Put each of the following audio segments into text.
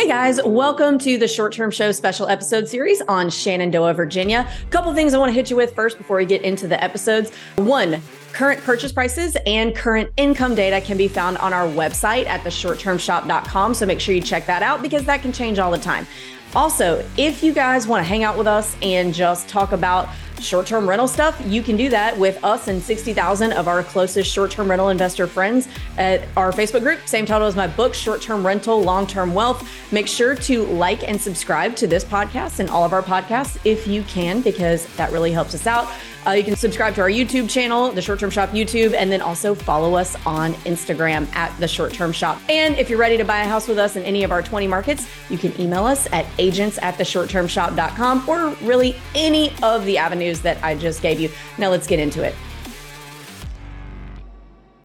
Hey guys, welcome to the Short Term Show special episode series on Shenandoah, Virginia. A couple things I want to hit you with first before we get into the episodes. One, current purchase prices and current income data can be found on our website at theshorttermshop.com. So make sure you check that out because that can change all the time. Also, if you guys want to hang out with us and just talk about short term rental stuff, you can do that with us and 60,000 of our closest short term rental investor friends at our Facebook group. Same title as my book, Short Term Rental, Long Term Wealth. Make sure to like and subscribe to this podcast and all of our podcasts if you can, because that really helps us out. Uh, you can subscribe to our YouTube channel, the Short Term Shop YouTube, and then also follow us on Instagram at the Short Term Shop. And if you're ready to buy a house with us in any of our 20 markets, you can email us at agents at the shorttermshop.com or really any of the avenues that I just gave you. Now let's get into it.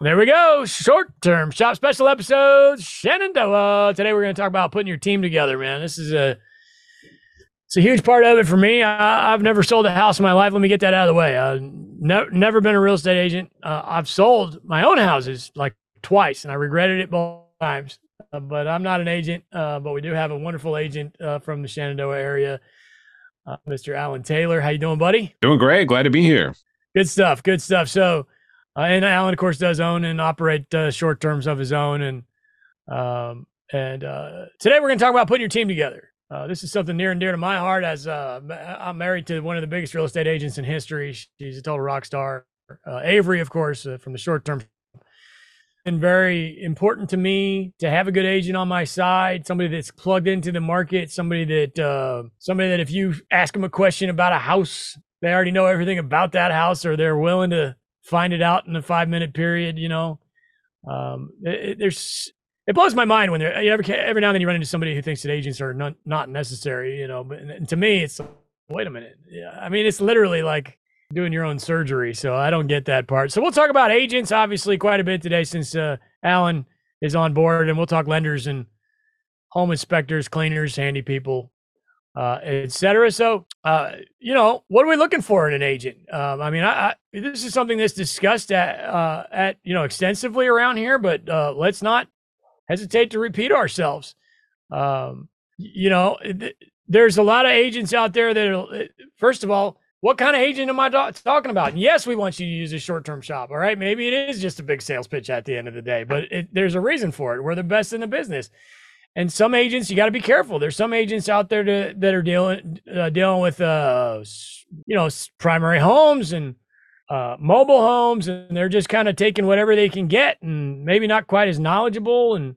There we go. Short term shop special episode, Shenandoah. Today we're going to talk about putting your team together, man. This is a it's a huge part of it for me. I, have never sold a house in my life. Let me get that out of the way. I've ne- never been a real estate agent. Uh, I've sold my own houses like twice, and I regretted it both times. Uh, but I'm not an agent. Uh, but we do have a wonderful agent uh, from the Shenandoah area, uh, Mr. Alan Taylor. How you doing, buddy? Doing great. Glad to be here. Good stuff. Good stuff. So, uh, and Alan, of course, does own and operate short terms of his own, and um, and today we're going to talk about putting your team together. Uh, this is something near and dear to my heart as uh, I'm married to one of the biggest real estate agents in history. She's a total rock star. Uh, Avery, of course, uh, from the short term. And very important to me to have a good agent on my side, somebody that's plugged into the market, somebody that uh, somebody that if you ask them a question about a house, they already know everything about that house, or they're willing to find it out in a five minute period. You know, um, it, there's it blows my mind when there every every now and then you run into somebody who thinks that agents are not not necessary, you know. But to me, it's wait a minute. Yeah, I mean, it's literally like doing your own surgery. So I don't get that part. So we'll talk about agents obviously quite a bit today since uh, Alan is on board, and we'll talk lenders and home inspectors, cleaners, handy people, uh, etc. So, uh, you know, what are we looking for in an agent? Um, I mean, I, I, this is something that's discussed at, uh, at you know extensively around here, but uh, let's not hesitate to repeat ourselves. Um, you know, there's a lot of agents out there that, eh, first of all, what kind of agent am I talking about? Yes, we want you to use a short term shop. All right. Maybe it is just a big sales pitch at the end of the day, but it, there's a reason for it. We're the best in the business. And some agents, you got to be careful. There's some agents out there to, that are dealing uh, dealing with, uh, you know, primary homes and uh, mobile homes, and they're just kind of taking whatever they can get, and maybe not quite as knowledgeable, and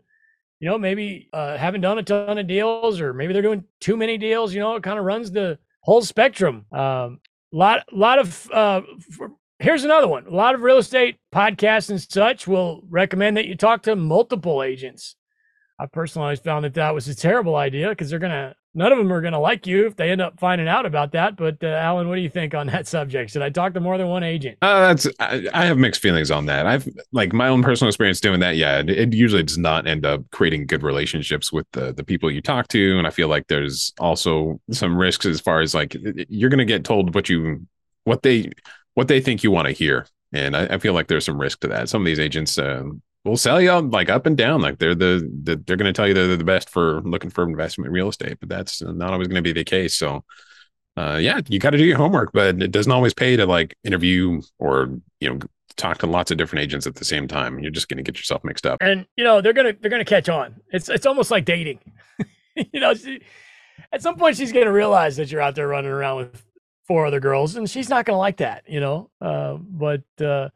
you know maybe uh, haven't done a ton of deals, or maybe they're doing too many deals. You know, it kind of runs the whole spectrum. Um, lot lot of uh, for, here's another one. A lot of real estate podcasts and such will recommend that you talk to multiple agents. I personally always found that that was a terrible idea because they're gonna none of them are going to like you if they end up finding out about that. But uh, Alan, what do you think on that subject? Should I talk to more than one agent? Uh, that's I, I, have mixed feelings on that. I've like my own personal experience doing that. Yeah, it, it, usually does not end up creating good relationships with the the people you talk to, and I feel like there's also some risks as far as like you're going to get told what you what they what they think you want to hear. And I, I, feel like there's some risk to that. Some of these agents, um, will sell you like up and down. Like they're the, the they're going to tell you they're the best for looking for investment real estate, but that's not always going to be the case. So, uh, yeah, you got to do your homework, but it doesn't always pay to like interview or you know talk to lots of different agents at the same time. You're just going to get yourself mixed up. And you know they're gonna they're gonna catch on. It's it's almost like dating. you know, she, at some point she's going to realize that you're out there running around with four other girls, and she's not going to like that. You know, uh, but. Uh,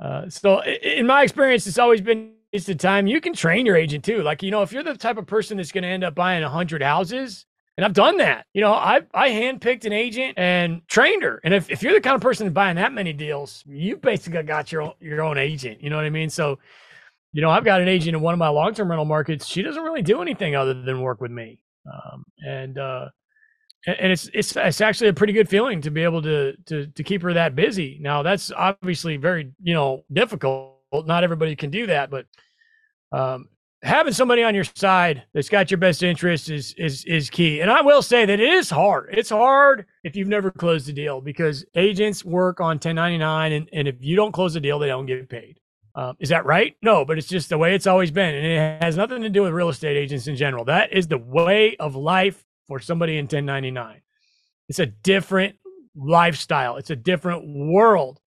uh, so in my experience, it's always been it's the time you can train your agent too. Like, you know, if you're the type of person that's going to end up buying hundred houses, and I've done that, you know, I, I handpicked an agent and trained her. And if, if you're the kind of person buying that many deals, you basically got your own, your own agent, you know what I mean? So, you know, I've got an agent in one of my long-term rental markets. She doesn't really do anything other than work with me. Um, and, uh, and it's it's it's actually a pretty good feeling to be able to to to keep her that busy. Now that's obviously very you know difficult. Not everybody can do that, but um, having somebody on your side that's got your best interest is is is key. And I will say that it is hard. It's hard if you've never closed a deal because agents work on 1099, and and if you don't close a deal, they don't get paid. Uh, is that right? No, but it's just the way it's always been. And it has nothing to do with real estate agents in general. That is the way of life for somebody in 1099. It's a different lifestyle, it's a different world.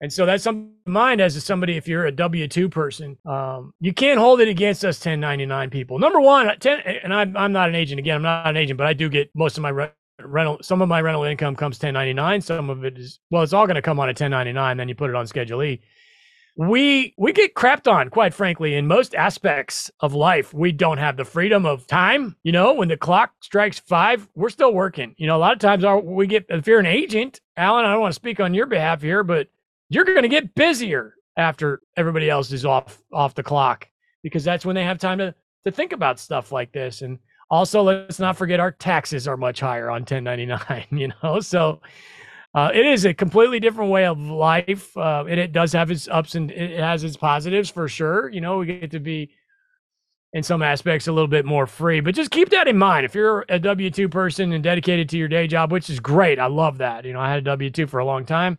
And so that's something to mind as somebody, if you're a W 2 person, um, you can't hold it against us 1099 people. Number one, 10, and I'm, I'm not an agent. Again, I'm not an agent, but I do get most of my re- rental, some of my rental income comes 1099. Some of it is, well, it's all going to come on a 1099. Then you put it on Schedule E we we get crapped on quite frankly in most aspects of life. We don't have the freedom of time you know when the clock strikes five we're still working. You know a lot of times our, we get if you're an agent alan i don't want to speak on your behalf here but you're going to get busier after everybody else is off off the clock because that's when they have time to to think about stuff like this. And also let's not forget our taxes are much higher on 1099 you know? So uh, it is a completely different way of life, uh, and it does have its ups and it has its positives for sure. You know, we get to be in some aspects a little bit more free, but just keep that in mind. If you're a W two person and dedicated to your day job, which is great, I love that. You know, I had a W two for a long time.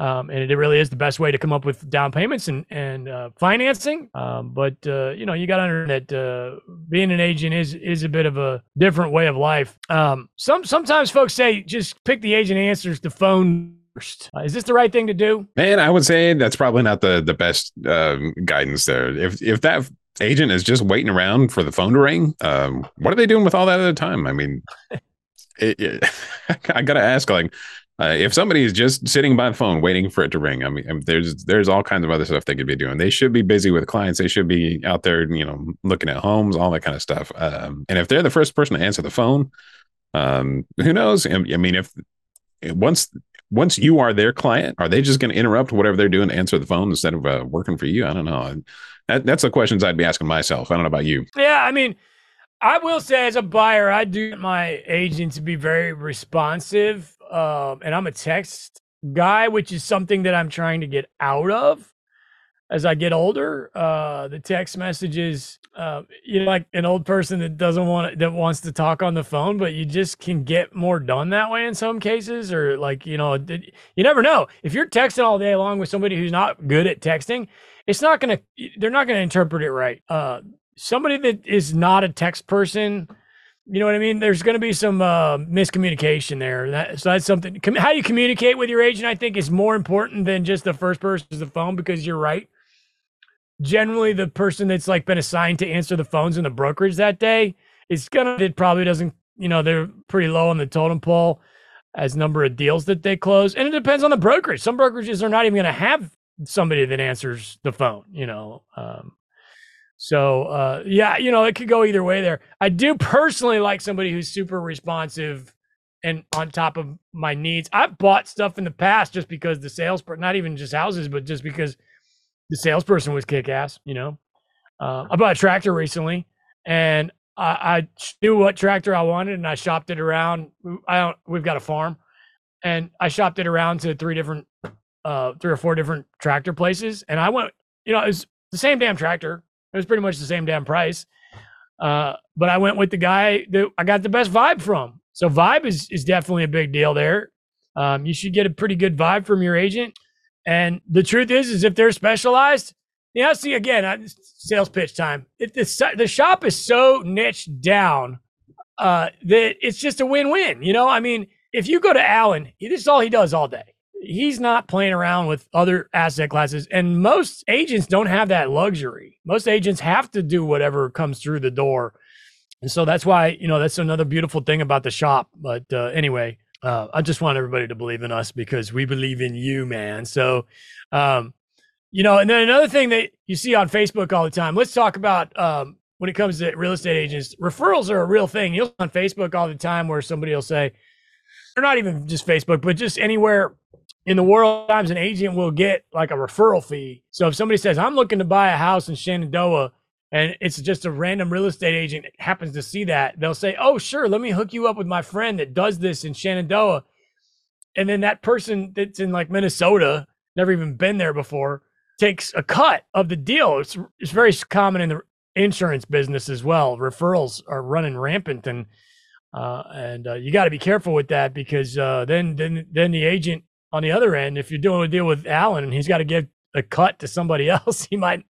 Um, and it really is the best way to come up with down payments and and uh, financing. Um, but uh, you know, you got to understand that uh, being an agent is is a bit of a different way of life. Um, some sometimes folks say just pick the agent answers the phone first. Uh, is this the right thing to do? Man, I would say that's probably not the the best um, guidance there. If if that agent is just waiting around for the phone to ring, um, what are they doing with all that other time? I mean. It, it, I gotta ask, like, uh, if somebody is just sitting by the phone waiting for it to ring, I mean, mean, there's there's all kinds of other stuff they could be doing. They should be busy with clients. They should be out there, you know, looking at homes, all that kind of stuff. Um, and if they're the first person to answer the phone, um, who knows? I mean, if once once you are their client, are they just going to interrupt whatever they're doing to answer the phone instead of uh, working for you? I don't know. That, that's the questions I'd be asking myself. I don't know about you. Yeah, I mean, I will say as a buyer, I do my agent to be very responsive um, and I'm a text guy, which is something that I'm trying to get out of as I get older. Uh, the text messages, uh, you know, like an old person that doesn't want that wants to talk on the phone, but you just can get more done that way in some cases, or like you know, you never know if you're texting all day long with somebody who's not good at texting. It's not gonna, they're not gonna interpret it right. Uh, somebody that is not a text person you know what I mean? There's going to be some uh, miscommunication there. That, so that's something. Com- how you communicate with your agent, I think, is more important than just the first person to the phone because you're right. Generally, the person that's like been assigned to answer the phones in the brokerage that day is gonna. It probably doesn't. You know, they're pretty low on the totem pole as number of deals that they close, and it depends on the brokerage. Some brokerages are not even going to have somebody that answers the phone. You know, um, so uh, yeah, you know, it could go either way there. I do personally like somebody who's super responsive and on top of my needs. I've bought stuff in the past just because the salesperson, not even just houses, but just because the salesperson was kick ass, you know. Uh, I bought a tractor recently and I, I, knew what tractor I wanted and I shopped it around. I don't, we've got a farm and I shopped it around to three different, uh, three or four different tractor places. And I went, you know, it was the same damn tractor it was pretty much the same damn price. Uh, but I went with the guy that I got the best vibe from. So vibe is is definitely a big deal there. Um, you should get a pretty good vibe from your agent. And the truth is, is if they're specialized, yeah. See again, sales pitch time. If the the shop is so niche down uh, that it's just a win win. You know, I mean, if you go to Alan, this is all he does all day he's not playing around with other asset classes. And most agents don't have that luxury. Most agents have to do whatever comes through the door. And so that's why, you know, that's another beautiful thing about the shop. But uh, anyway, uh, I just want everybody to believe in us because we believe in you, man. So, um, you know, and then another thing that you see on Facebook all the time, let's talk about um, when it comes to real estate agents, referrals are a real thing. You'll on Facebook all the time where somebody will say, or not even just Facebook, but just anywhere in the world times an agent will get like a referral fee. So if somebody says, I'm looking to buy a house in Shenandoah and it's just a random real estate agent happens to see that, they'll say, Oh, sure, let me hook you up with my friend that does this in Shenandoah. And then that person that's in like Minnesota, never even been there before, takes a cut of the deal. It's, it's very common in the insurance business as well. Referrals are running rampant and uh, and uh, you got to be careful with that because uh, then then then the agent on the other end, if you're doing a deal with Alan and he's got to give a cut to somebody else, he might,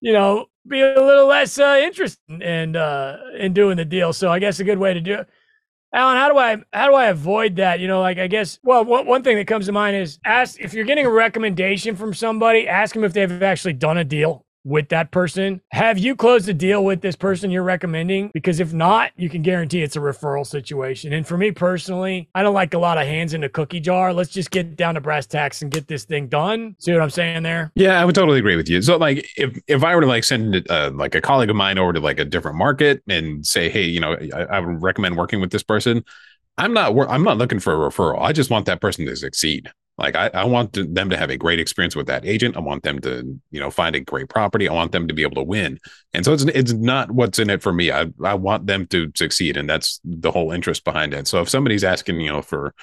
you know, be a little less uh, interested in uh, in doing the deal. So I guess a good way to do it. Alan, how do I how do I avoid that? You know, like I guess well, one, one thing that comes to mind is ask if you're getting a recommendation from somebody, ask them if they've actually done a deal with that person. Have you closed a deal with this person you're recommending? Because if not, you can guarantee it's a referral situation. And for me personally, I don't like a lot of hands in a cookie jar. Let's just get down to brass tacks and get this thing done. See what I'm saying there? Yeah, I would totally agree with you. So like if if I were to like send uh, like a colleague of mine over to like a different market and say, hey, you know, I, I would recommend working with this person. I'm not I'm not looking for a referral. I just want that person to succeed. Like I, I want to, them to have a great experience with that agent. I want them to, you know, find a great property. I want them to be able to win. And so it's it's not what's in it for me. I I want them to succeed, and that's the whole interest behind it. So if somebody's asking, you know, for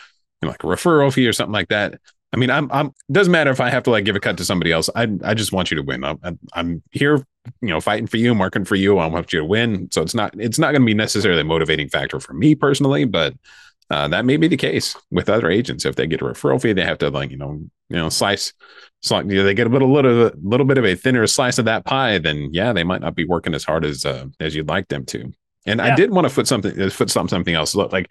you know, like a referral fee or something like that, I mean, I'm I'm doesn't matter if I have to like give a cut to somebody else. I I just want you to win. I'm, I'm here, you know, fighting for you, I'm working for you. I want you to win. So it's not it's not going to be necessarily a motivating factor for me personally, but uh, that may be the case with other agents. If they get a referral fee, they have to like you know you know slice, slice you know, they get a little little little bit of a thinner slice of that pie. Then yeah, they might not be working as hard as uh, as you'd like them to. And yeah. I did want to foot something foot something something else. Like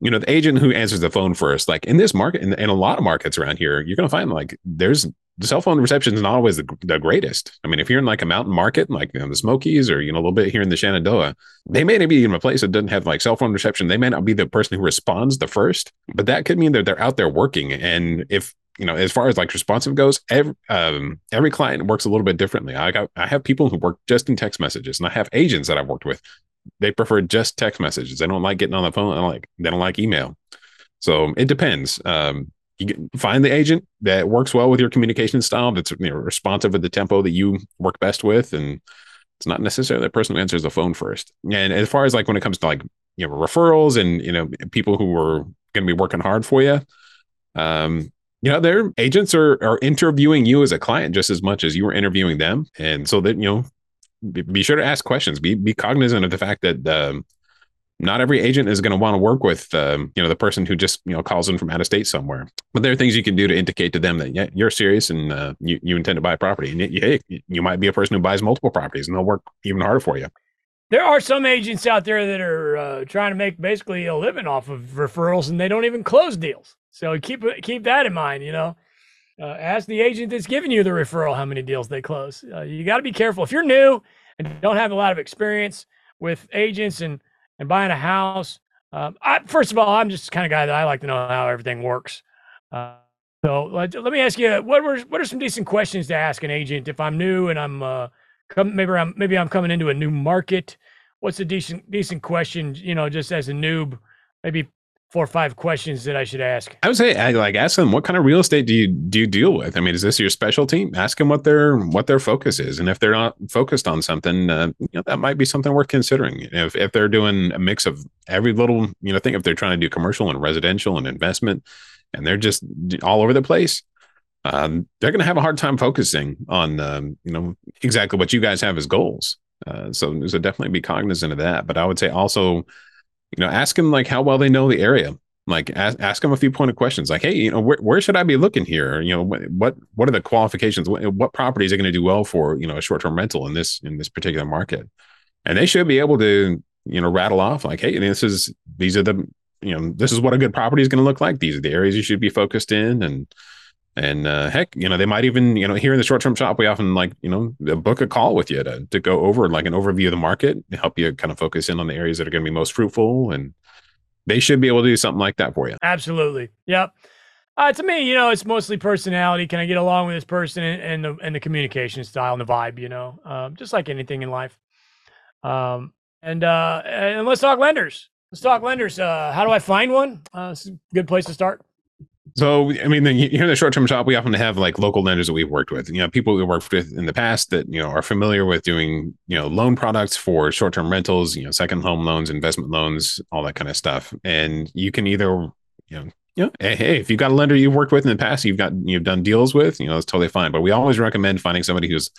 you know the agent who answers the phone first. Like in this market, in, in a lot of markets around here, you're going to find like there's the cell phone reception is not always the, the, greatest. I mean, if you're in like a mountain market, like you know, the Smokies or you know a little bit here in the Shenandoah, they may not be in a place that doesn't have like cell phone reception. They may not be the person who responds the first, but that could mean that they're out there working. And if you know, as far as like responsive goes, every um, every client works a little bit differently. I got I have people who work just in text messages, and I have agents that I've worked with. They prefer just text messages. They don't like getting on the phone. They like they don't like email. So it depends. Um, you find the agent that works well with your communication style that's you know, responsive at the tempo that you work best with and it's not necessarily the person who answers the phone first and as far as like when it comes to like you know referrals and you know people who are going to be working hard for you um you know their agents are are interviewing you as a client just as much as you are interviewing them and so that you know be, sure to ask questions. Be be cognizant of the fact that um not every agent is going to want to work with um, you know the person who just you know calls in from out of state somewhere. But there are things you can do to indicate to them that yeah, you're serious and uh, you, you intend to buy a property. And you, hey, you might be a person who buys multiple properties and they'll work even harder for you. There are some agents out there that are uh, trying to make basically a living off of referrals and they don't even close deals. So keep keep that in mind you know uh, ask the agent that's giving you the referral how many deals they close uh, you got to be careful if you're new and don't have a lot of experience with agents and and buying a house. Um, I, first of all, I'm just kind of guy that I like to know how everything works. Uh, so let, let, me ask you, what were what are some decent questions to ask an agent if I'm new and I'm uh, come, maybe I'm maybe I'm coming into a new market? What's a decent decent question? You know, just as a noob, maybe four or five questions that I should ask? I would say, like, ask them what kind of real estate do you do you deal with? I mean, is this your specialty? Ask them what their what their focus is, and if they're not focused on something, uh, you know, that might be something worth considering. If if they're doing a mix of every little, you know, thing, if they're trying to do commercial and residential and investment, and they're just all over the place. Um, they're going to have a hard time focusing on, um, you know, exactly what you guys have as goals. Uh, so, so definitely be cognizant of that. But I would say also, you know, ask them like how well they know the area. Like ask, ask them a few pointed questions, like, hey, you know, where, where should I be looking here? You know, what what are the qualifications? What, what properties are going to do well for you know a short term rental in this in this particular market? And they should be able to you know rattle off like, hey, this is these are the you know this is what a good property is going to look like. These are the areas you should be focused in, and and uh, heck, you know, they might even, you know, here in the short term shop, we often like, you know, book a call with you to, to go over like an overview of the market, help you kind of focus in on the areas that are going to be most fruitful. And they should be able to do something like that for you. Absolutely. Yep. Uh, to me, you know, it's mostly personality. Can I get along with this person and, and the and the communication style and the vibe? You know, um, just like anything in life. Um, and uh, and let's talk lenders. Let's talk lenders. Uh, how do I find one? Uh, it's a good place to start. So, I mean, here in the short term shop, we often have like local lenders that we've worked with. You know, people we worked with in the past that you know are familiar with doing you know loan products for short term rentals, you know, second home loans, investment loans, all that kind of stuff. And you can either you know hey, if you've got a lender you've worked with in the past, you've got you've done deals with, you know, that's totally fine. But we always recommend finding somebody who's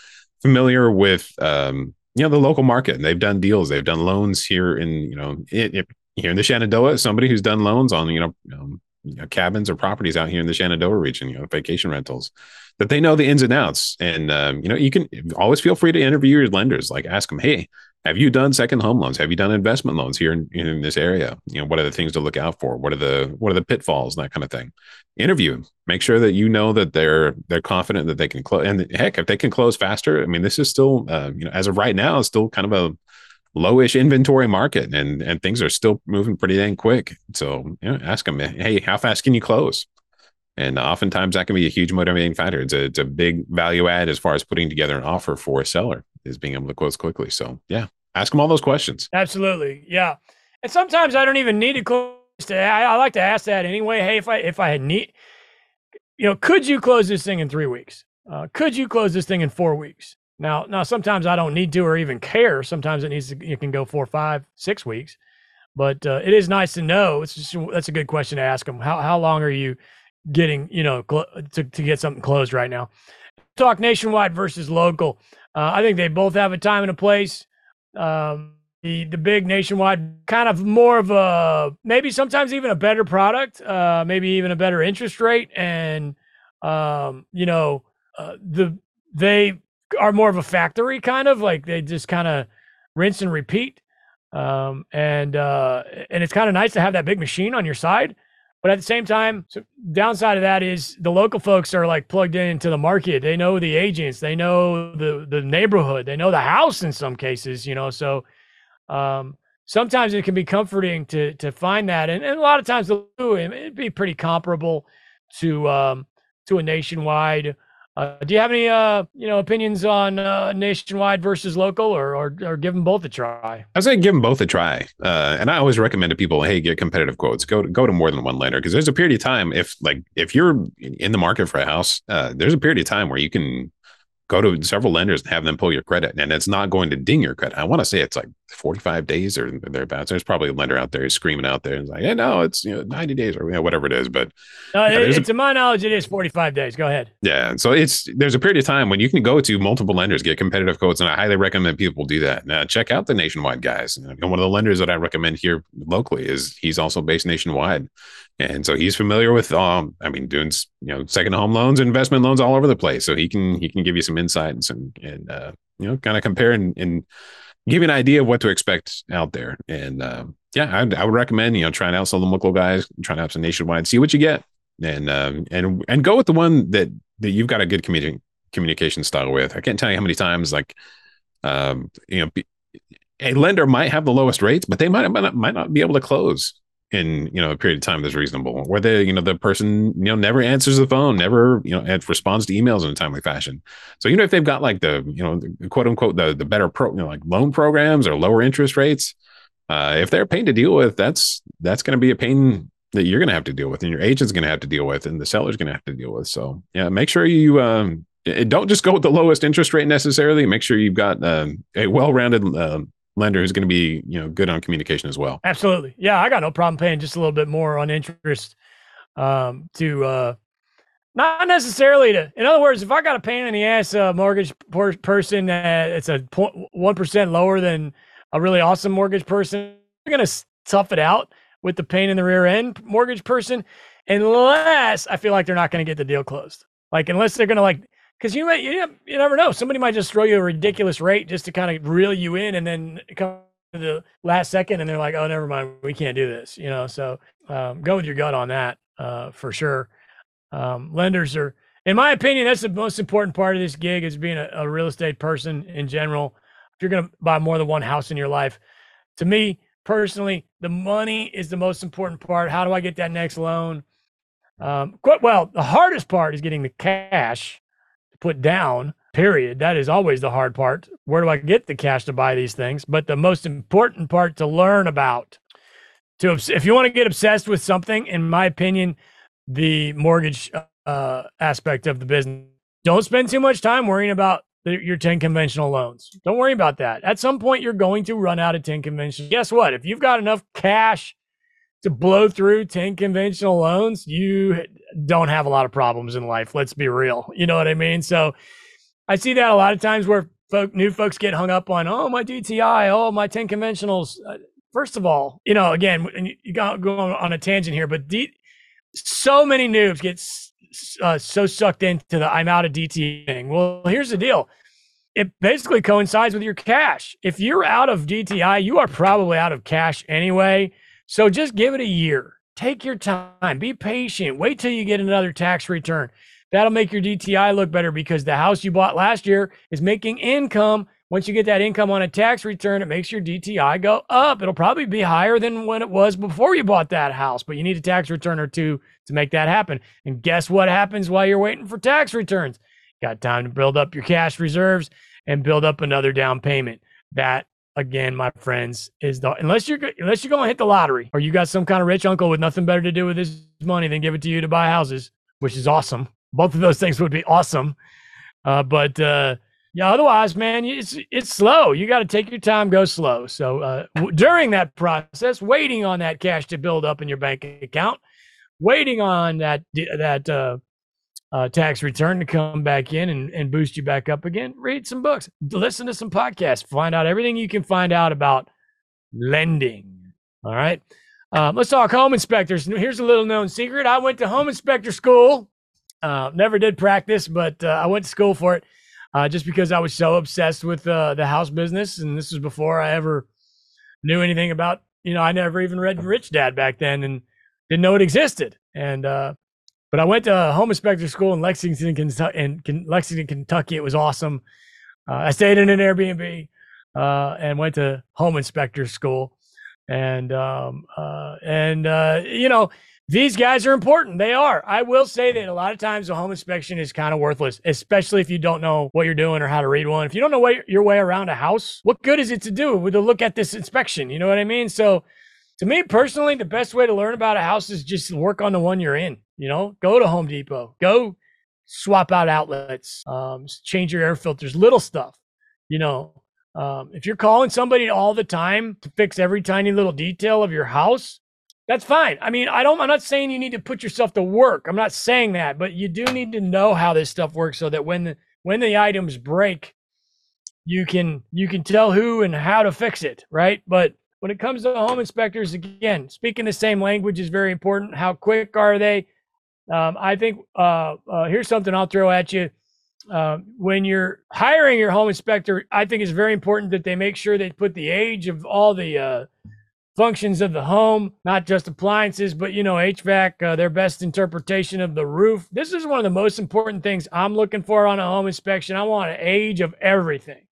familiar with um, you know the local market. And they've done deals, they've done loans here in you know it, it, here in the Shenandoah. Somebody who's done loans on you know, um, you know, cabins or properties out here in the Shenandoah region, you know, vacation rentals, that they know the ins and outs. And um, you know, you can always feel free to interview your lenders. Like ask them, hey, have you done second home loans? Have you done investment loans here in, in this area? You know, what are the things to look out for? What are the what are the pitfalls? and That kind of thing. Interview them. Make sure that you know that they're they're confident that they can close. And heck, if they can close faster, I mean, this is still uh, you know as of right now, it's still kind of a lowish inventory market, and and things are still moving pretty dang quick. So you know, ask them, hey, how fast can you close? And oftentimes that can be a huge motivating factor. It's a, it's a big value add as far as putting together an offer for a seller is being able to close quickly. So yeah, ask them all those questions. Absolutely. Yeah. And sometimes I don't even need to close. To, I, I like to ask that anyway. Hey, if I, if I had need, you know, could you close this thing in three weeks? Uh, could you close this thing in four weeks? Now, now sometimes I don't need to or even care. Sometimes it needs to, it can go four, five, six weeks. But uh, it is nice to know. It's just that's a good question to ask them. How how long are you getting you know cl- to to get something closed right now? Talk nationwide versus local. Uh, I think they both have a time and a place. Um, the the big nationwide kind of more of a maybe sometimes even a better product, uh, maybe even a better interest rate, and um, you know uh, the they are more of a factory kind of like they just kind of rinse and repeat. Um, and uh, and it's kind of nice to have that big machine on your side. But at the same time, so downside of that is the local folks are like plugged into the market. They know the agents, they know the the neighborhood, they know the house in some cases, you know. So um, sometimes it can be comforting to to find that, and, and a lot of times it'd be pretty comparable to um, to a nationwide uh, do you have any, uh, you know, opinions on uh, nationwide versus local, or, or or give them both a try? I say give them both a try, uh, and I always recommend to people, hey, get competitive quotes. Go to, go to more than one lender because there's a period of time if like if you're in the market for a house, uh, there's a period of time where you can go to several lenders and have them pull your credit, and it's not going to ding your credit. I want to say it's like 45 days or thereabouts. There's probably a lender out there screaming out there and like, yeah, no, it's you know 90 days or you know, whatever it is. But yeah, it, to my knowledge, it is 45 days. Go ahead. Yeah, so it's there's a period of time when you can go to multiple lenders, get competitive quotes, and I highly recommend people do that. Now, check out the nationwide guys. And one of the lenders that I recommend here locally is he's also based nationwide. And so he's familiar with, um, I mean, doing you know second home loans, investment loans all over the place. So he can he can give you some insights and and uh, you know kind of compare and, and give you an idea of what to expect out there. And uh, yeah, I, I, would recommend you know trying out some of the local guys, trying out some nationwide, see what you get, and um, and and go with the one that that you've got a good communication communication style with. I can't tell you how many times like um, you know. A lender might have the lowest rates, but they might, might not, might not be able to close in you know a period of time that's reasonable where the you know the person you know never answers the phone never you know responds to emails in a timely fashion. So you know if they've got like the you know the, quote unquote the the better pro you know like loan programs or lower interest rates uh, if they're a pain to deal with that's that's going to be a pain that you're going to have to deal with and your agent's going to have to deal with and the seller's going to have to deal with. So yeah make sure you um don't just go with the lowest interest rate necessarily. Make sure you've got uh, a well-rounded uh, lender who's going to be you know good on communication as well. Absolutely, yeah, I got no problem paying just a little bit more on interest um, to uh, not necessarily to. In other words, if I got a pain in the ass uh, mortgage per- person that it's a one percent lower than a really awesome mortgage person, I'm going to tough it out with the pain in the rear end mortgage person, unless I feel like they're not going to get the deal closed. Like unless they're going to like because you might you, you never know. Somebody might just throw you a ridiculous rate just to kind of reel you in and then come to the last second and they're like oh never mind. We can't do this you know? So um, go with your gut on that uh, for sure. Um, lenders are in my opinion that's the most important part of this gig is being a, a real estate person in general. If you're going to buy more than one house in your life to me personally the money is the most important part. How do i get that next loan? Um, well the hardest part is getting the cash put down, period. That is always the hard part. Where do I get the cash to buy these things? But the most important part to learn about, to if you want to get obsessed with something, in my opinion, the mortgage uh, aspect of the business. Don't spend too much time worrying about the, your 10 conventional loans. Don't worry about that. At some point, you're going to run out of 10 conventional. Guess what? If you've got enough cash to blow through 10 conventional loans, you don't have a lot of problems in life. Let's be real. You know what I mean? So I see that a lot of times where folk, new folks get hung up on, oh, my DTI, oh, my 10 conventionals. Uh, first of all, you know, again, you got going on a tangent here, but D, so many noobs get uh, so sucked into the I'm out of DTI thing. Well, here's the deal. It basically coincides with your cash. If you're out of DTI, you are probably out of cash anyway. So just give it a year. Take your time. Be patient. Wait till you get another tax return. That'll make your DTI look better because the house you bought last year is making income. Once you get that income on a tax return, it makes your DTI go up. It'll probably be higher than when it was before you bought that house, but you need a tax return or two to make that happen. And guess what happens while you're waiting for tax returns? Got time to build up your cash reserves and build up another down payment. That again, my friends, is the unless you're unless you're going to hit the lottery or you got some kind of rich uncle with nothing better to do with his money than give it to you to buy houses, which is awesome. Both of those things would be awesome. Uh, but uh, yeah, otherwise, man, it's it's slow. You got to take your time, go slow. So uh, w- during that process, waiting on that cash to build up in your bank account, waiting on that that uh, tax return to come back in and, and boost you back up again, read some books, listen to some podcasts, find out everything you can find out about lending. All right. Um, let's talk home inspectors. Here's a little known secret. I went to home inspector school. Uh, never did practice, but uh, I went to school for it uh, just because I was so obsessed with uh, the house business. And this was before I ever knew anything about, you know, I never even read Rich Dad back then and didn't know it existed. And uh, but I went to home inspector school in Lexington, Kentucky. In Lexington, Kentucky, it was awesome. Uh, I stayed in an Airbnb uh, and went to home inspector school, and um, uh, and uh, you know these guys are important. They are. I will say that a lot of times a home inspection is kind of worthless, especially if you don't know what you're doing or how to read one. If you don't know your way around a house, what good is it to do with a look at this inspection? You know what I mean? So to me personally, the best way to learn about a house is just work on the one you're in. You know, go to Home Depot, go swap out outlets, um, change your air filters, little stuff. You know, um, if you're calling somebody all the time to fix every tiny little detail of your house, that's fine. I mean, I don't. I'm not saying you need to put yourself to work. I'm not saying that, but you do need to know how this stuff works so that when the when the items break, you can you can tell who and how to fix it, right? But when it comes to home inspectors, again, speaking the same language is very important. How quick are they? Um, I think uh, uh, here's something I'll throw at you. Uh, when you're hiring your home inspector, I think it's very important that they make sure they put the age of all the uh, functions of the home, not just appliances, but you know HVAC, uh, their best interpretation of the roof. This is one of the most important things I'm looking for on a home inspection. I want an age of everything,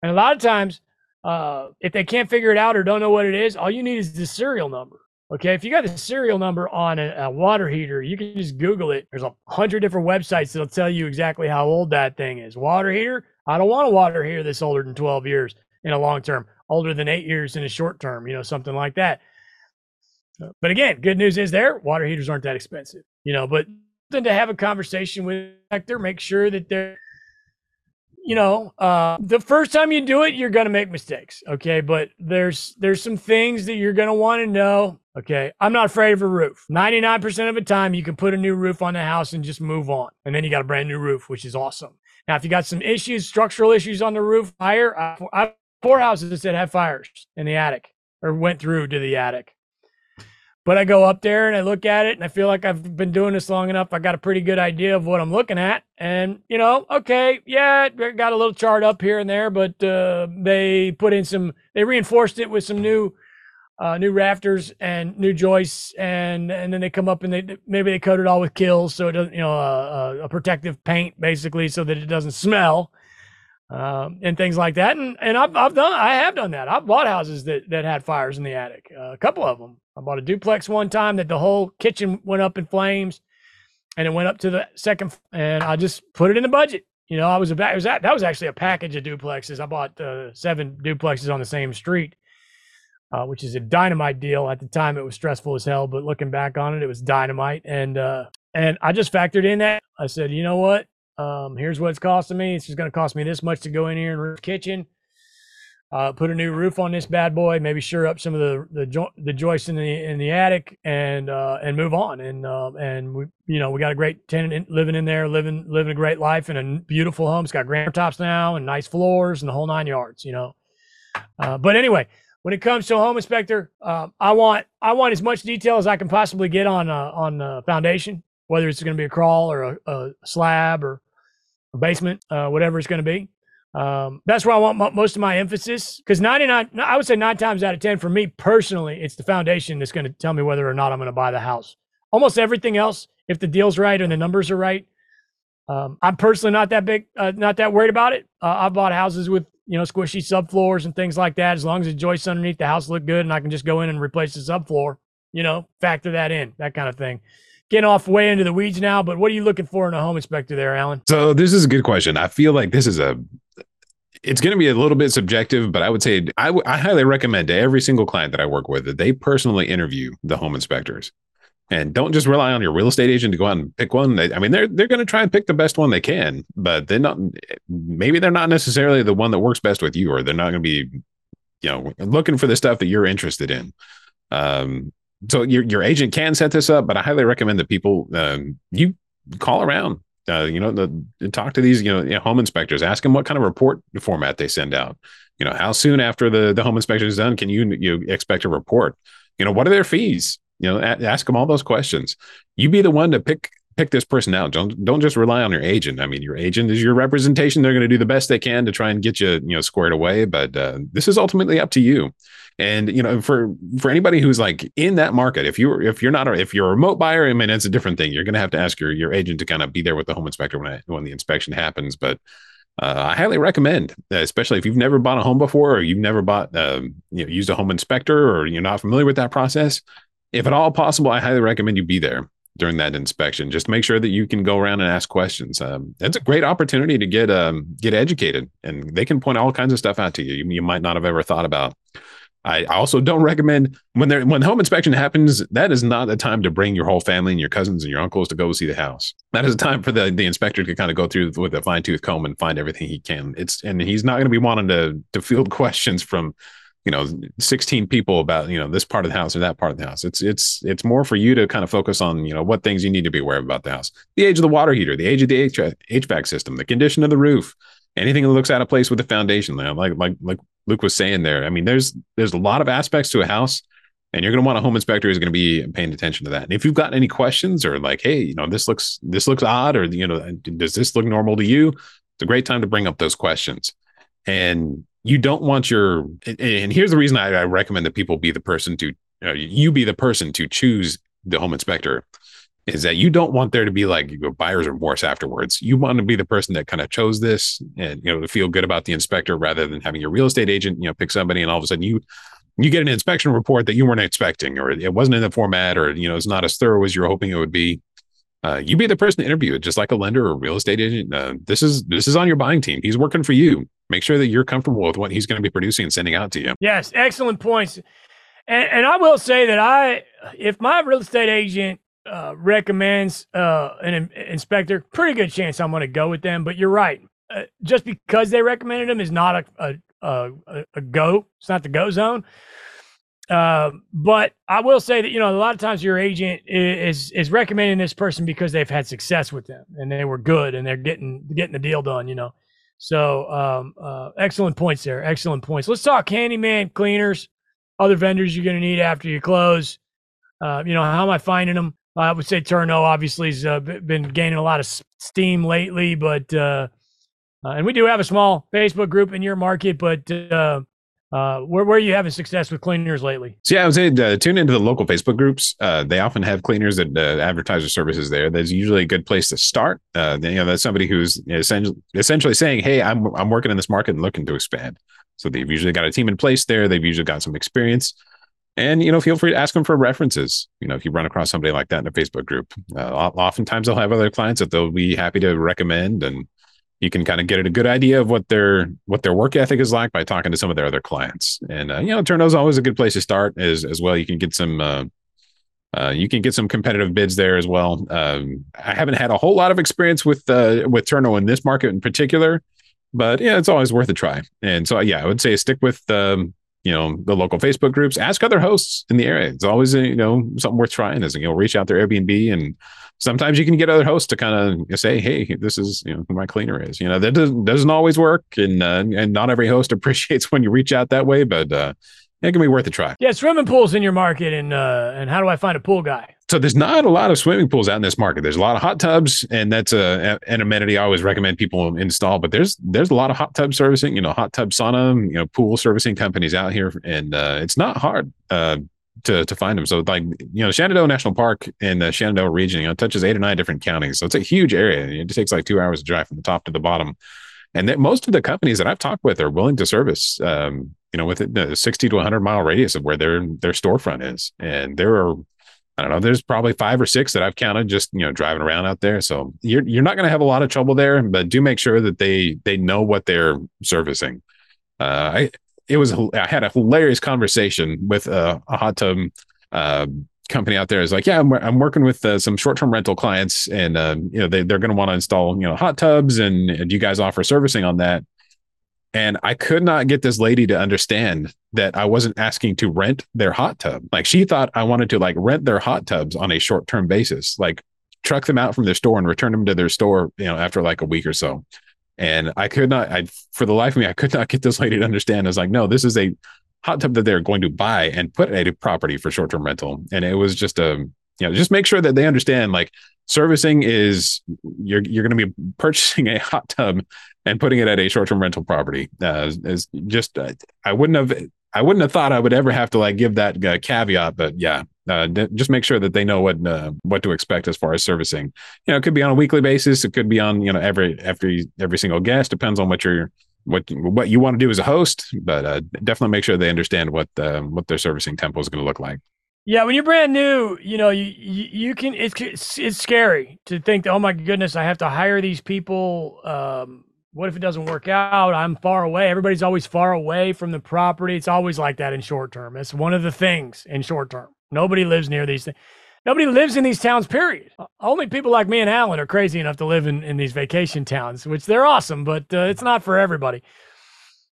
and a lot of times uh, if they can't figure it out or don't know what it is, all you need is the serial number. Okay, if you got the serial number on a, a, water heater, you can just Google it. There's a hundred different websites that'll tell you exactly how old that thing is. Water heater? I don't want a water heater that's older than 12 years in a long term, older than eight years in a short term, you know, something like that. But again, good news is there water heaters aren't that expensive, you know. But then to have a conversation with Hector, make sure that they're you know, uh, the first time you do it, you're gonna make mistakes. Okay, but there's there's some things that you're gonna want to know. Okay, I'm not afraid of a roof. 99% of the time, you can put a new roof on the house and just move on, and then you got a brand new roof, which is awesome. Now, if you got some issues, structural issues on the roof, fire, I, I four houses that had fires in the attic or went through to the attic. But I go up there and I look at it and I feel like I've been doing this long enough. I got a pretty good idea of what I'm looking at. And, you know, okay, yeah, it got a little chart up here and there, but uh, they put in some, they reinforced it with some new. Uh, new rafters and new joists, and and then they come up and they maybe they coat it all with KILZ, so it doesn't, you know, a protective paint basically, so that it doesn't smell um, and things like that. And and I've, I've done I have done that. I've bought houses that that had fires in the attic. Uh, a couple of them. I bought a duplex one time that the whole kitchen went up in flames, and it went up to the second. And I just put it in the budget. You know, I was about it was that that was actually a package of duplexes. I bought uh, seven duplexes on the same street. Uh, which is a dynamite deal. At the time, it was stressful as hell, but looking back on it, it was dynamite. And uh, and I just factored in that. I said, you know what? Um, here's what it's costing me. It's just going to cost me this much to go in here and roof kitchen. Uh, put a new roof on this bad boy. Maybe sure up some of the the, jo- the joists in the in the attic and uh, and move on. And uh, and we you know we got a great tenant in, living in there, living living a great life in a beautiful home. It's got granite tops now and nice floors and the whole nine yards. You know. Uh, but anyway, when it comes to a home inspector, uh, I want I want as much detail as I can possibly get on uh, on the foundation, whether it's going to be a crawl or a, a slab or basement, uh, whatever it's going to be. Um, that's where I want m- most of my emphasis because 99, I would say nine times out of 10 for me personally, it's the foundation that's going to tell me whether or not I'm going to buy the house. Almost everything else, if the deal's right and the numbers are right, um, I'm personally not that big, uh, not that worried about it. Uh, I've bought houses with you know squishy subfloors and things like that. As long as the joists underneath the house look good and I can just go in and replace the subfloor, you know, factor that in, that kind of thing getting off way into the weeds now, but what are you looking for in a home inspector there, Alan? So this is a good question. I feel like this is a it's going to be a little bit subjective, but I would say I, w- I highly recommend to every single client that I work with that they personally interview the home inspectors and don't just rely on your real estate agent to go out and pick one. They, I mean, they're they're going to try and pick the best one they can, but they're not. Maybe they're not necessarily the one that works best with you, or they're not going to be, you know, looking for the stuff that you're interested in. Um, so your your agent can set this up, but I highly recommend that people um, you call around. Uh, you know, the, talk to these you know, you know home inspectors. Ask them what kind of report format they send out. You know, how soon after the the home inspection is done can you you expect a report? You know, what are their fees? You know, ask them all those questions. You be the one to pick pick this person out. Don't don't just rely on your agent. I mean, your agent is your representation. They're going to do the best they can to try and get you you know squared away. But uh, this is ultimately up to you. And you know, for for anybody who's like in that market, if you're if you're not a, if you're a remote buyer, I mean, it's a different thing. You're going to have to ask your your agent to kind of be there with the home inspector when when the inspection happens. But uh, I highly recommend, especially if you've never bought a home before or you've never bought, um, you know, used a home inspector or you're not familiar with that process. If at all possible, I highly recommend you be there during that inspection. Just make sure that you can go around and ask questions. Um, it's a great opportunity to get um, get educated, and they can point all kinds of stuff out to you you, you might not have ever thought about. I also don't recommend when there when home inspection happens. That is not a time to bring your whole family and your cousins and your uncles to go see the house. That is a time for the the inspector to kind of go through with a fine tooth comb and find everything he can. It's and he's not going to be wanting to to field questions from you know 16 people about you know this part of the house or that part of the house it's it's it's more for you to kind of focus on you know what things you need to be aware of about the house the age of the water heater the age of the hvac system the condition of the roof anything that looks out of place with the foundation like like like luke was saying there i mean there's there's a lot of aspects to a house and you're going to want a home inspector who's going to be paying attention to that. And if you've got any questions or like hey you know this looks this looks odd or you know does this look normal to you? It's a great time to bring up those questions. And you don't want your and here's the reason I, I recommend that people be the person to uh, you be the person to choose the home inspector is that you don't want there to be like you know, buyer's remorse afterwards. You want to be the person that kind of chose this and you know to feel good about the inspector rather than having your real estate agent you know pick somebody and all of a sudden you you get an inspection report that you weren't expecting or it wasn't in the format or you know it's not as thorough as you're hoping it would be. Uh, you be the person to interview it, just like a lender or real estate agent. Uh, this is this is on your buying team. He's working for you. Make sure that you're comfortable with what he's going to be producing and sending out to you. Yes, excellent points. And, and I will say that I, if my real estate agent uh, recommends uh, an in- inspector, pretty good chance I'm going to go with them. But you're right. Uh, just because they recommended them is not a, a, a, a go. It's not the go zone. Uh, but I will say that you know a lot of times your agent is is recommending this person because they've had success with them and they were good and they're getting getting the deal done. You know, so um, uh, excellent points there. Excellent points. Let's talk handyman cleaners, other vendors you're going to need after you close. You know, how am I finding them? I would say Turno obviously has uh, been gaining a lot of steam lately, but uh, uh, and we do have a small Facebook group in your market, but uh, uh, where, where are you having success with cleaners lately? So yeah, I would say uh, tune into the local Facebook groups. Uh, they often have cleaners that uh, advertise their services there. That's usually a good place to start. Uh, you know, that's somebody who's essentially, essentially saying, "Hey, I'm I'm working in this market and looking to expand." So they've usually got a team in place there. They've usually got some experience, and you know, feel free to ask them for references. You know, if you run across somebody like that in a Facebook group, uh, oftentimes they'll have other clients that they'll be happy to recommend and you can kind of get a good idea of what their what their work ethic is like by talking to some of their other clients. And uh, you know, Turno's always a good place to start as as well. You can get some uh, uh, you can get some competitive bids there as well. Um, I haven't had a whole lot of experience with uh, with Turno in this market in particular, but yeah, it's always worth a try. And so yeah, I would say stick with um, you know the local Facebook groups. Ask other hosts in the area. It's always you know something worth trying. Is you know reach out to Airbnb and sometimes you can get other hosts to kind of say, "Hey, this is you know who my cleaner is." You know that doesn't, doesn't always work, and uh, and not every host appreciates when you reach out that way. But uh, it can be worth a try. Yeah, swimming pools in your market, and uh, and how do I find a pool guy? So there's not a lot of swimming pools out in this market. There's a lot of hot tubs, and that's a an amenity I always recommend people install. But there's there's a lot of hot tub servicing, you know, hot tub sauna, you know, pool servicing companies out here, and uh, it's not hard uh, to to find them. So like you know, Shenandoah National Park in the Shenandoah region, you know, touches eight or nine different counties. So it's a huge area. It takes like two hours to drive from the top to the bottom. And that most of the companies that I've talked with are willing to service, um, you know, within the 60 to 100 mile radius of where their their storefront is. And there are I don't know. There's probably five or six that I've counted just you know driving around out there. So you're you're not going to have a lot of trouble there, but do make sure that they they know what they're servicing. Uh, I it was I had a hilarious conversation with a, a hot tub uh, company out there. Is like, yeah, I'm, I'm working with uh, some short term rental clients, and uh, you know they they're going to want to install you know hot tubs, and, and you guys offer servicing on that. And I could not get this lady to understand that I wasn't asking to rent their hot tub. Like she thought I wanted to like rent their hot tubs on a short term basis, like truck them out from their store and return them to their store, you know, after like a week or so. And I could not, I for the life of me, I could not get this lady to understand. I was like, no, this is a hot tub that they're going to buy and put at a property for short term rental. And it was just a, you know, just make sure that they understand like servicing is you're you're going to be purchasing a hot tub and putting it at a short term rental property. Uh, is just uh, I wouldn't have I wouldn't have thought I would ever have to like give that uh, caveat, but yeah, uh, d- just make sure that they know what uh, what to expect as far as servicing. You know, it could be on a weekly basis. It could be on you know every every every single guest. Depends on what you're what what you want to do as a host, but uh, definitely make sure they understand what uh, what their servicing tempo is going to look like. Yeah, when you're brand new, you know, you you, you can it's it's scary to think, that, oh my goodness, I have to hire these people. Um, what if it doesn't work out? I'm far away. Everybody's always far away from the property. It's always like that in short term. It's one of the things in short term. Nobody lives near these things. Nobody lives in these towns, period. Only people like me and Alan are crazy enough to live in, in these vacation towns, which they're awesome, but uh, it's not for everybody.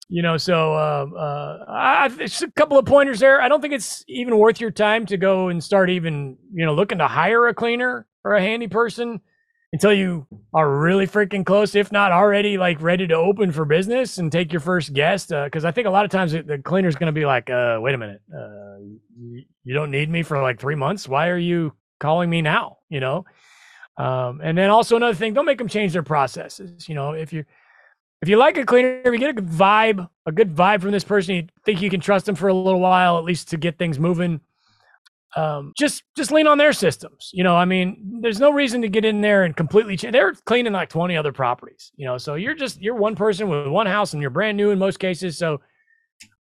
You know, so uh, uh, I, a couple of pointers there. I don't think it's even worth your time to go and start even, you know, looking to hire a cleaner or a handy person until you are really freaking close, if not already like ready to open for business and take your first guest. Because uh, I think a lot of times the cleaner's going to be like, uh, "Wait a minute, uh, you don't need me for like three months. Why are you calling me now?" You know. Um, and then also another thing, don't make them change their processes. You know, if you if you like a cleaner, if you get a good vibe, a good vibe from this person, you think you can trust them for a little while, at least to get things moving um, just just lean on their systems. You know, I mean, there's no reason to get in there and completely change. They're cleaning like 20 other properties. You know, so you're just you're one person with one house and you're brand new in most cases. So,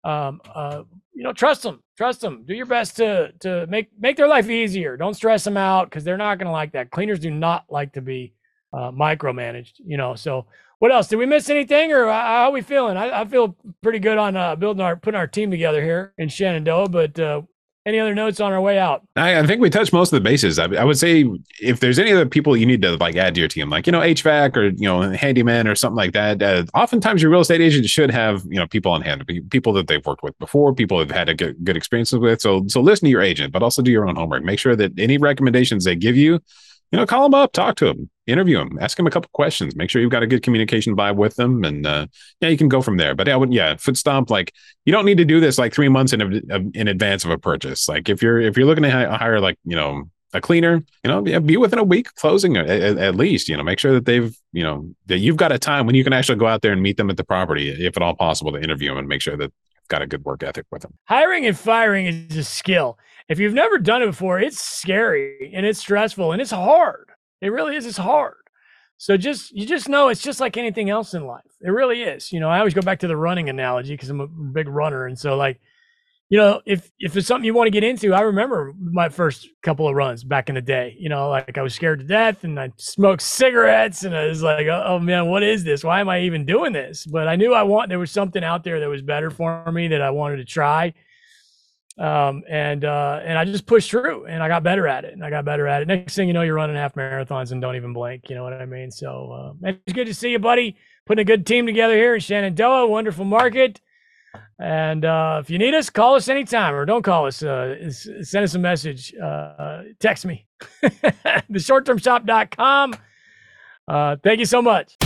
um, uh, you know, trust them, trust them. Do your best to to make make their life easier. Don't stress them out because they're not going to like that. Cleaners do not like to be uh, micromanaged. You know, so. What else? Did we miss anything, or how are we feeling? I, I feel pretty good on uh, building our putting our team together here in Shenandoah, but uh, any other notes on our way out? I, I think we touched most of the bases. I, I, would say if there's any other people you need to like add to your team, like you know HVAC or you know handyman or something like that. Uh, oftentimes your real estate agent should have you know people on hand, people that they've worked with before, people have had a good, good experiences with. So so listen to your agent, but also do your own homework. Make sure that any recommendations they give you you know, call them up, talk to them, interview them, ask them a couple questions, make sure you've got a good communication vibe with them, and uh, yeah, you can go from there. But yeah, foot stomp. Like you don't need to do this like three months in in advance of a purchase. Like if you're if you're looking to hire like you know a cleaner, you know, be within a week closing at, at, least, you know, make sure that they've, you know, that you've got a time when you can actually go out there and meet them at the property, if at all possible, to interview them and make sure that you've got a good work ethic with them. Hiring and firing is a skill. If you've never done it before, it's scary and it's stressful and it's hard. It really is. It's hard. So just you just know it's just like anything else in life. It really is. You know, I always go back to the running analogy because I'm a big runner, and so like, you know, if if it's something you want to get into, I remember my first couple of runs back in the day. You know, like I was scared to death, and I smoked cigarettes, and I was like, oh, oh man, what is this? Why am I even doing this? But I knew I want there was something out there that was better for me that I wanted to try um, and uh, and I just pushed through, and I got better at it, and I got better at it. Next thing you know, you're running half marathons and don't even blink. You know what I mean? So uh, it's good to see you, buddy. Putting a good team together here in Shenandoah, wonderful market. And uh, if you need us, call us anytime, or don't call us. Uh, send us a message. Uh, text me. the shorttermshop.com. Uh, thank you so much.